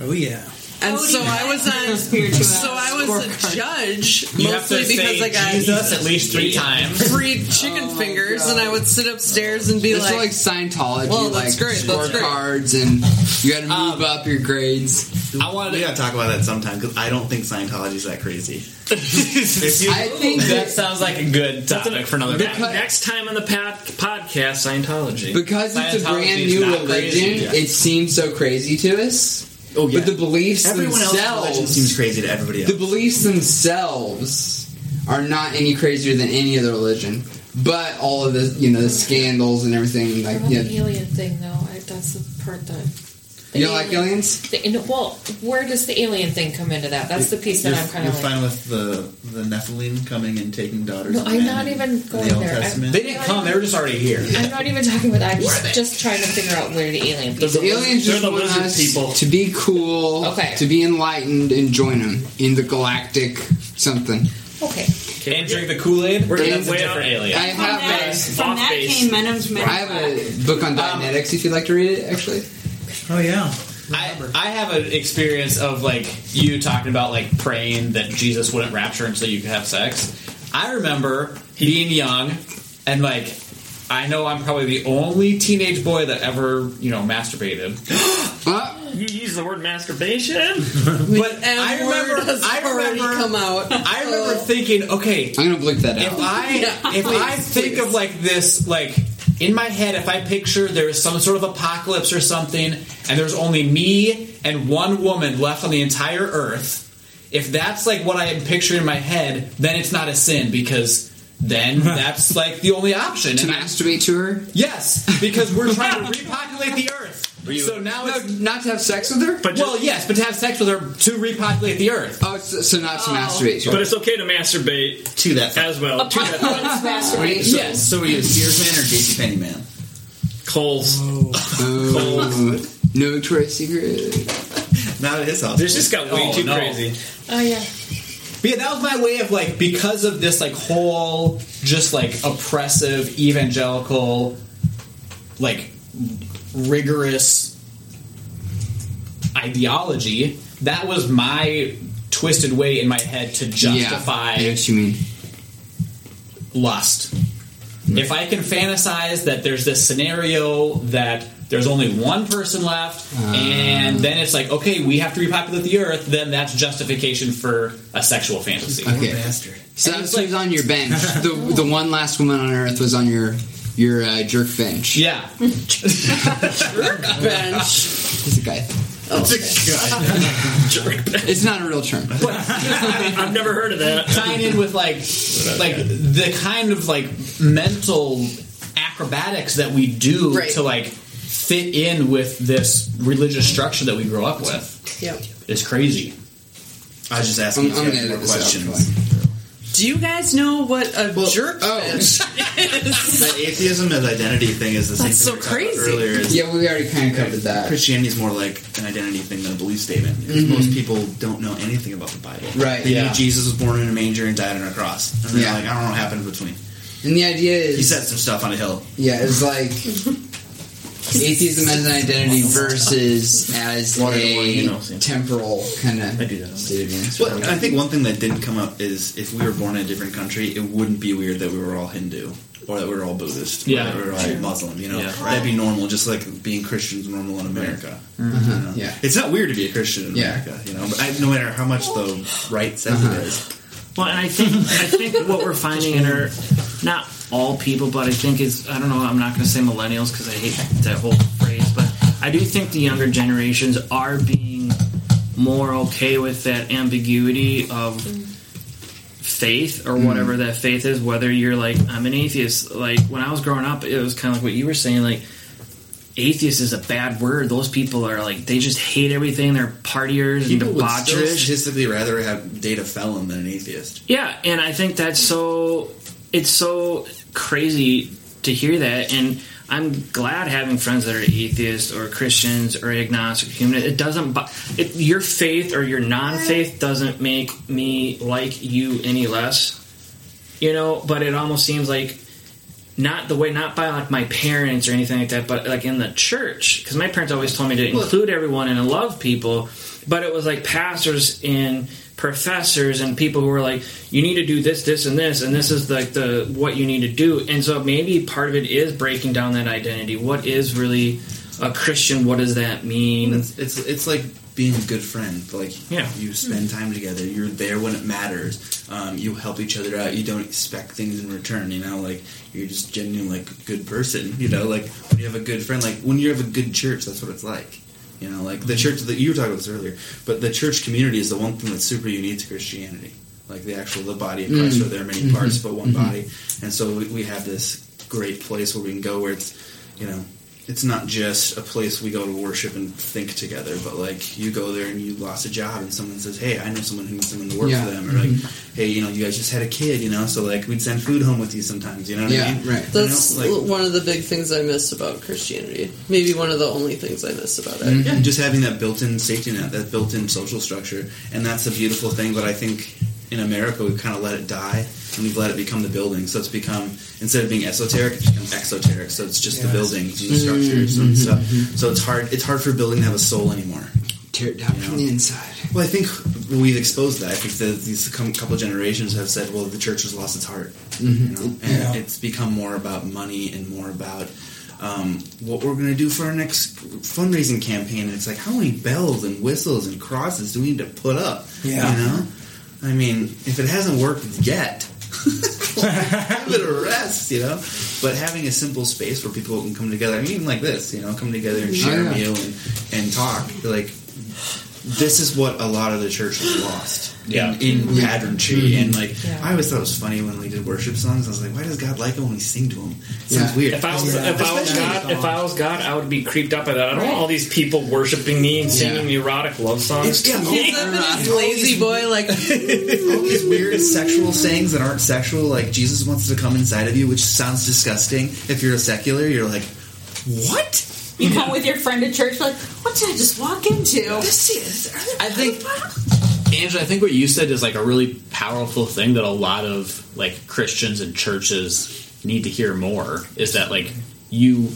Oh yeah. And Oh, so I was had on. So I was a judge You have mostly to because say I got Jesus at least three times. free chicken fingers, and I would sit upstairs and be It's like, like, Scientology, Well, like that's great, that's great. scorecards, and you got to move Um, up your grades. I wanted We to. gotta talk about that sometime because I don't think Scientology's that crazy. If you- I think that that sounds like a good topic for another. Ne- time. next time on the pod- podcast, Scientology. because it's a Scientology brand is new not religion, crazy, yeah. it seems so crazy to us. Oh yeah, But the beliefs everyone else's religion themselves, seems crazy to everybody else. the beliefs themselves are not any crazier than any other religion. But all of the, you know, the scandals and everything, like, What the know, alien thing, though? I, that's the part that. The you don't like aliens? The, you well, where does the alien thing come into that? That's the piece that you're, I'm kind you're of like. fine with the the Nephilim coming and taking daughters. No, I'm not even going the Old there. Testament? They didn't come; they were just already here. I'm not even talking about that. I'm Where are they? just, just trying to figure out where the alien piece The aliens they're just the want lizard us people. to be cool, Okay. to be enlightened, and join them in the galactic something. Okay. And drink the Kool Aid. We're That's a way different out- alien. I From that, have from that came Men of Men. a, I have a book on Dianetics if you'd like to read it, actually. Oh yeah. I, I have an experience of like you talking about like praying that Jesus wouldn't rapture until you could have sex. I remember being young and like I know I'm probably the only teenage boy that ever you know masturbated, You use the word masturbation? but I M remember has I already remember come out. I remember oh. thinking, okay, I'm gonna blink that out. if out. I if I think of like this like in my head if I picture there's some sort of apocalypse or something and there's only me and one woman left on the entire earth if that's like what I am picturing in my head then it's not a sin because then that's like the only option to And I- masturbate to her? yes because we're trying to repopulate the earth so now No, it's not to have sex with her? But well yes but to have sex with her to repopulate the earth Oh, so, so not to oh. masturbate to. But it's okay to masturbate to that. as well. To that point. Masturbation. yes So were you a Sears man or JC Penney man? Kohl's. Oh, oh. no Victoria's Secret. Not at his house. This just got way Oh, too no. crazy. Oh yeah. But yeah, that was my way of like because of this like whole just like oppressive evangelical like rigorous ideology. That was my twisted way in my head to justify Yeah, what you mean. lust. If I can fantasize that there's this scenario that there's only one person left, and uh. then it's like, okay, we have to repopulate the earth, then that's justification for a sexual fantasy. Okay. bastard. So And that's it's like- who's on your bench. the the one last woman on earth was on your your uh, jerk bench. Yeah. Jerk bench. It's a guy. thing. It's a guy. jerk bench. It's not a real term. I've never heard of that. tying in with like like the kind of like mental acrobatics that we do Right. to like fit in with this religious structure that we grow up with Yeah, it's crazy. I was just asking I'm, I'm you gonna guys more edit this out. questions. Do you guys know what a Well, jerk oh. is? The atheism as identity thing is the same That's thing so we were about crazy. earlier. Is Yeah, we already kind of covered that. Christianity is more like an identity thing than a belief statement. Because mm-hmm. Most people don't know anything about the Bible. Right, They yeah. knew Jesus was born in a manger and died on a cross. And they're Yeah. like, I don't know what happened in between. And the idea is. He is, said some stuff on a hill. yeah, it's like atheism as an identity versus as Water, a you know, temporal kind of I of do that. state of being. Well, I think one thing that didn't come up is if we were born in a different country, it wouldn't be weird that we were all Hindu or that we were all Buddhist or Yeah. that we were all Muslim. You know, Yeah. that'd be normal, just like being Christians normal in America. You know? Yeah. it's not weird to be a Christian in Yeah. America. You know, but I, no matter how much the right says Uh-huh. it is. Well, and I think I think what we're finding in our not all people, but I think is I don't know. I'm not going to say millennials because I hate that whole phrase, but I do think the younger generations are being more okay with that ambiguity of faith or mm-hmm. whatever that faith is. Whether you're like I'm an atheist, like when I was growing up, it was kind of like what you were saying, like. Atheist is a bad word. Those people are like they just hate everything. They're partiers People and would still statistically rather have date a felon than an atheist. Yeah, and I think that's so. It's so crazy to hear that, and I'm glad having friends that are atheists or Christians or agnostic. Human, it doesn't. It, your faith or your non-faith doesn't make me like you any less. You know, but it almost seems like not the way, not by like my parents or anything like that, but like in the church. Because my parents always told me to include everyone and love people, but it was like pastors and professors and people who are like, you need to do this, this, and this, and this is like the what you need to do. And so maybe part of it is breaking down that identity. What is really a Christian? What does that mean? It's, it's it's like being a good friend. Like Yeah. you spend time together. You're there when it matters. Um, you help each other out. You don't expect things in return. You know, like you're just genuine like a good person. You know, like when you have a good friend, like when you have a good church, that's what it's like. You know, like the church that you were talking about this earlier, but the church community is the one thing that's super unique to Christianity. Like the actual the body of Christ, mm. where there are many parts mm-hmm. but one mm-hmm. body, and so we, we have this great place where we can go where it's, you know, it's not just a place we go to worship and think together, but like you go there and you lost a job and someone says, "Hey, I know someone who needs someone to work Yeah. for them," or like, mm-hmm. "Hey, you know, you guys just had a kid, you know, so like we'd send food home with you sometimes, you know what Yeah, I mean?" right. You know, That's like- one of the big things I miss about Christianity. Maybe one of the only things I miss about it. Mm-hmm. Yeah, just having that built-in safety net, that built-in social structure, and that's a beautiful thing. But I think in America we've kind of let it die, and we've let it become the building. So it's become instead of being esoteric, it's become exoteric. So it's just the buildings and the mm-hmm. structures and mm-hmm. stuff. So it's hard. It's hard for a building to have a soul anymore. Tear it down from the inside. Well, I think we've exposed that. I think that these couple of generations have said, "Well, the church has lost its heart," mm-hmm. you know, and Yeah. it's become more about money and more about um, what we're going to do for our next fundraising campaign. And it's like, how many bells and whistles and crosses do we need to put up? Yeah. you know. I mean, if it hasn't worked yet, give it a rest, you know. But having a simple space where people can come together, I mean, even like this, you know, come together and share a meal and, and talk, like this is what a lot of the church has lost Yeah. in, in patternry mm-hmm. and like Yeah. I always thought it was funny when we did worship songs. I was like, why does God like it when we sing to him? It sounds weird. If I was Yeah. if I was God, if I was God, I would be creeped up by that. I don't want all these people worshiping me and singing erotic love songs. yeah, all, This lazy boy, like all these weird sexual sayings that aren't sexual, like Jesus wants to come inside of you, which sounds disgusting. If you're a secular, you're like, what? You come with your friend to church, like, what did I just walk into? I think, Angela, I think what you said is like a really powerful thing that a lot of like Christians and churches need to hear more. Is that like you,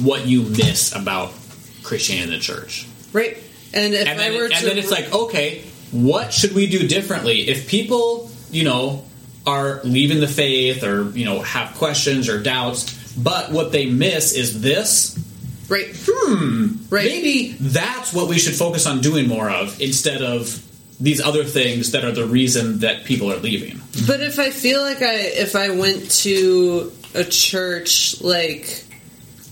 what you miss about Christianity in the church? Right. And if and I then, were to and then it's like, okay, what should we do differently if people, you know, are leaving the faith or you know have questions or doubts, but what they miss is this. Right, Hmm. Right. Maybe that's what we should focus on doing more of instead of these other things that are the reason that people are leaving. But if I feel like I if I went to a church, like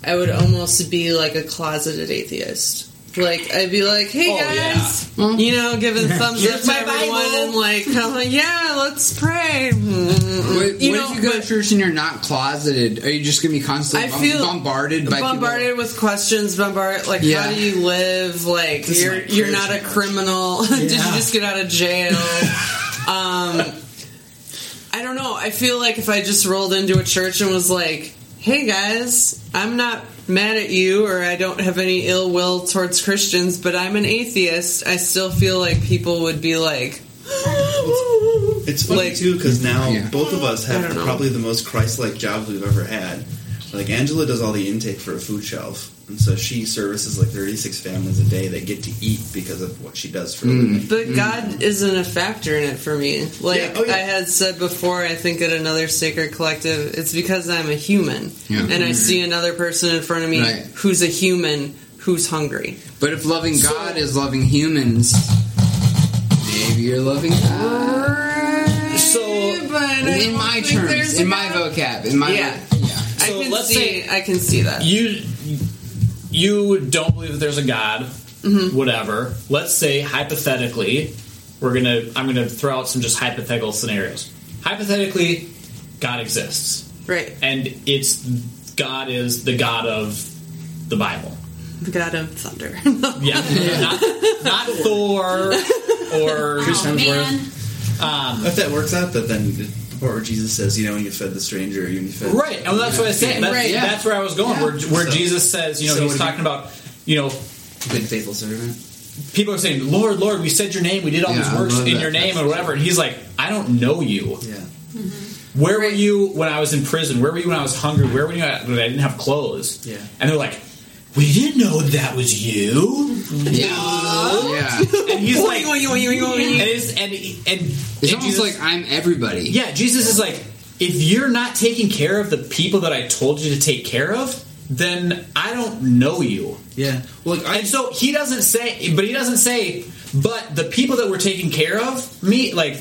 I would almost be like a closeted atheist. Like I'd be like, "Hey Oh, guys," you know, giving thumbs up to everyone, Bible. and like, kind of like, "Yeah, let's pray." What, You what know, if you go to church and you're not closeted? Are you just to be constantly I bom- feel bombarded by bombarded with questions, bombarded like Yeah. how do you live? Like This you're you're not a criminal. Did you just get out of jail? um, I don't know. I feel like if I just rolled into a church and was like, "Hey guys, I'm not mad at you, or I don't have any ill will towards Christians, but I'm an atheist," I still feel like people would be like. It's funny Like- too because now Yeah. both of us have don't know. probably the most Christ-like jobs we've ever had. Like Angela does all the intake for a food shelf, and so she services like 36 families a day that get to eat because of what she does for a living. Mm. But God isn't a factor in it for me. Like Yeah, oh, yeah. I had said before, I think at another sacred collective, it's because I'm a human, Yeah. and I see another person in front of me Right. who's a human who's hungry. But if loving God is loving humans, maybe you're loving God. So But In don't my terms, there's in a my vocab, in my Yeah. Yeah. I So can let's see. say- I can see that. you you don't believe that there's a God, whatever. Let's say hypothetically, we're gonna I'm gonna throw out some just hypothetical scenarios. Hypothetically, God exists, right, and it's God is the God of the Bible. the God of thunder. Yeah, not, not Thor or Oh, man. um, If that works out, that then the part where Jesus says, you know, when you fed the stranger, you fed right. And oh, that's what I said. That's, Right, yeah. that's where I was going. Yeah. Where, where So- Jesus says, you know, so he's would you- talking about, you know, good faithful servant. people are saying, Lord, Lord, we said your name, we did all Yeah, these works in your name, or whatever. And he's like, I don't know you. Yeah. Mm-hmm. Where were you when I was in prison? Where were you when I was hungry? Where were you when I didn't have clothes? Yeah. And they're like, we didn't know that was you. Yeah. yeah. And he's like, and it's, and and It's and almost Jesus- like I'm everybody. yeah, Jesus is like, if you're not taking care of the people that I told you to take care of, then I don't know you. Yeah. Well, like, I, And so he doesn't say, but he doesn't say, but the people that were taking care of me, like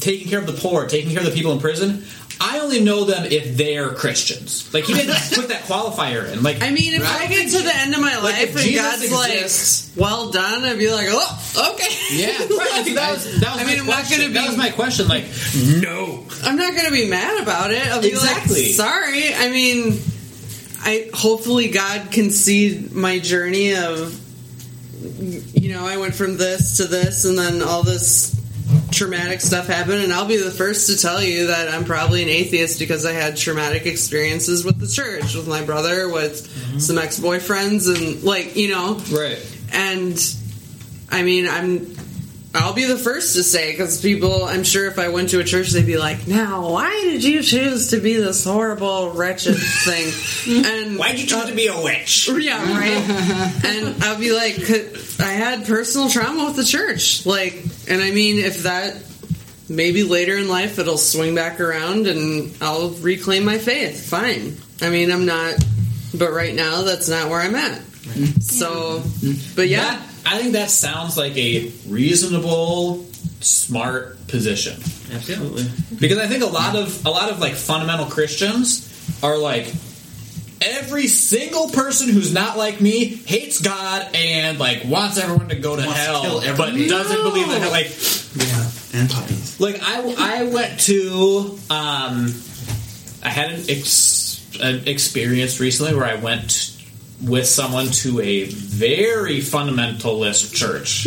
taking care of the poor, taking care of the people in prison, I only know them if they're Christians. Like he didn't put that qualifier in. Like I mean, if I get to the end of my life if and Jesus God's exists- like, "Well done," I'd be like, "Oh, okay." Yeah. Right, so that was, that was I my mean, I'm not question. gonna be. that was my question. Like, no, I'm not going to be mad about it. I'll be Exactly. like, sorry. I mean, I hopefully God can see my journey of, you know, I went from this to this, and then all this traumatic stuff happened, and I'll be the first to tell you that I'm probably an atheist because I had traumatic experiences with the church, with my brother, with mm-hmm. some ex boyfriends, and like, you know, right? and I mean, I'm. I'll be the first to say because people, I'm sure if I went to a church, they'd be like, "Now, why did you choose to be this horrible, wretched thing?" And Why'd you choose to be a witch? yeah, right. and I'll be like, I had personal trauma with the church, like, and I mean, if that maybe later in life it'll swing back around and I'll reclaim my faith. Fine. I mean, I'm not, but right now that's not where I'm at. So, mm-hmm. but yeah, That- I think that sounds like a reasonable, smart position. absolutely. Because I think a lot of a lot of like fundamental Christians are like every single person who's not like me hates God and like wants everyone to go to Wants to hell, kill but everybody. doesn't believe that. Like, Yeah. And puppies. like I I went to um I had an, ex, an experience recently where I went with someone to a very fundamentalist church.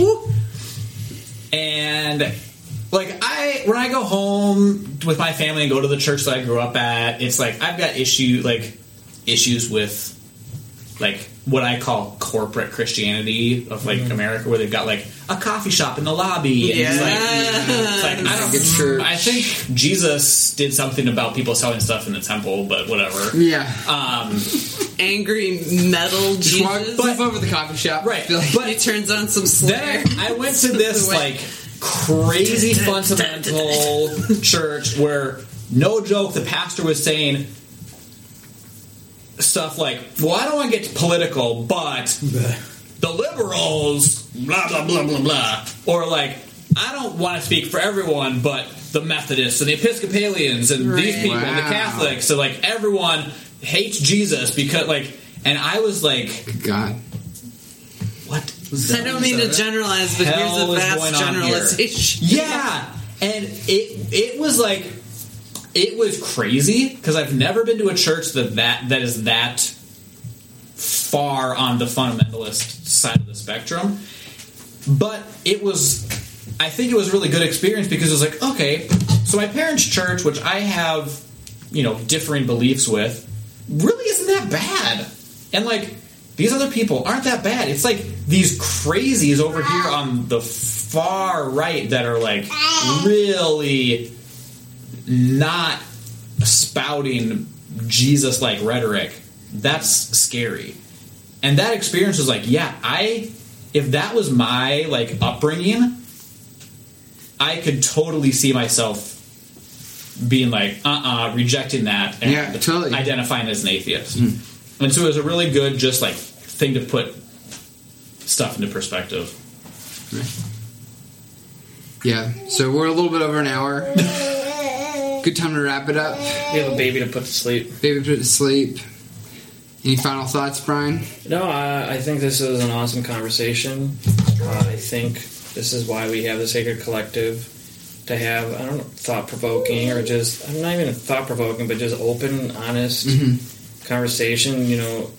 And like I when I go home with my family and go to the church that I grew up at, it's like I've got issue like issues with like what I call corporate Christianity of like mm-hmm. America, where they've got like a coffee shop in the lobby. And it's like, it's like, I don't. It's church. I think Jesus did something about people selling stuff in the temple, but whatever. Yeah. Um, Angry metal Just walk, Jesus. flip over the coffee shop. Right, like- but- he turns on some Slayer. then I went to this like crazy fundamental church where no joke the pastor was saying stuff like well i don't want to get political but the liberals blah blah blah blah blah or like i don't want to speak for everyone but the methodists and the episcopalians and these Right. people and the catholics so like everyone hates jesus because like and i was like God. what I don't mean to generalize, but here's a is vast going here? generalization. Yeah, and it it was like it was crazy because I've never been to a church that that that is that far on the fundamentalist side of the spectrum. But it was, I think it was a really good experience because it was like, okay, so my parents' church, which I have, you know, differing beliefs with, really isn't that bad. And like, these other people aren't that bad. It's like these crazies over here on the far right that are like really not spouting Jesus like rhetoric. That's scary. And that experience was like, yeah, I if that was my like upbringing, I could totally see myself being like, uh uh rejecting that and Yeah, totally. identifying as an atheist. And so it was a really good just like thing to put stuff into perspective. Yeah. So we're a little bit over an hour. Good time to wrap it up. We have a baby to put to sleep. Baby put to sleep. Any final thoughts, Brian? No, I, I think this is an awesome conversation. Uh, I think this is why we have the Sacred Collective to have, I don't know, thought provoking or just, I'm not even thought provoking, but just open, honest conversation, you know,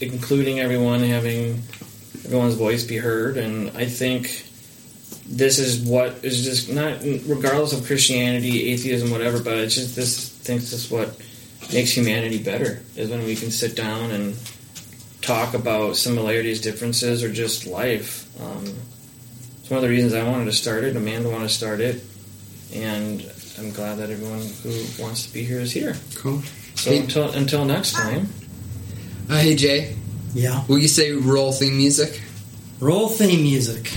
including everyone, having everyone's voice be heard. And I think this is what is just not, regardless of Christianity, atheism, whatever, but it's just this, thinks this is what makes humanity better is when we can sit down and talk about similarities, differences, or just life. Um, it's one of the reasons I wanted to start it. Amanda wanted to start it, and I'm glad that everyone who wants to be here is here. Cool. So Hey. until until next time, Uh, hey, Jay. Yeah. Will you say roll theme music? Roll theme music.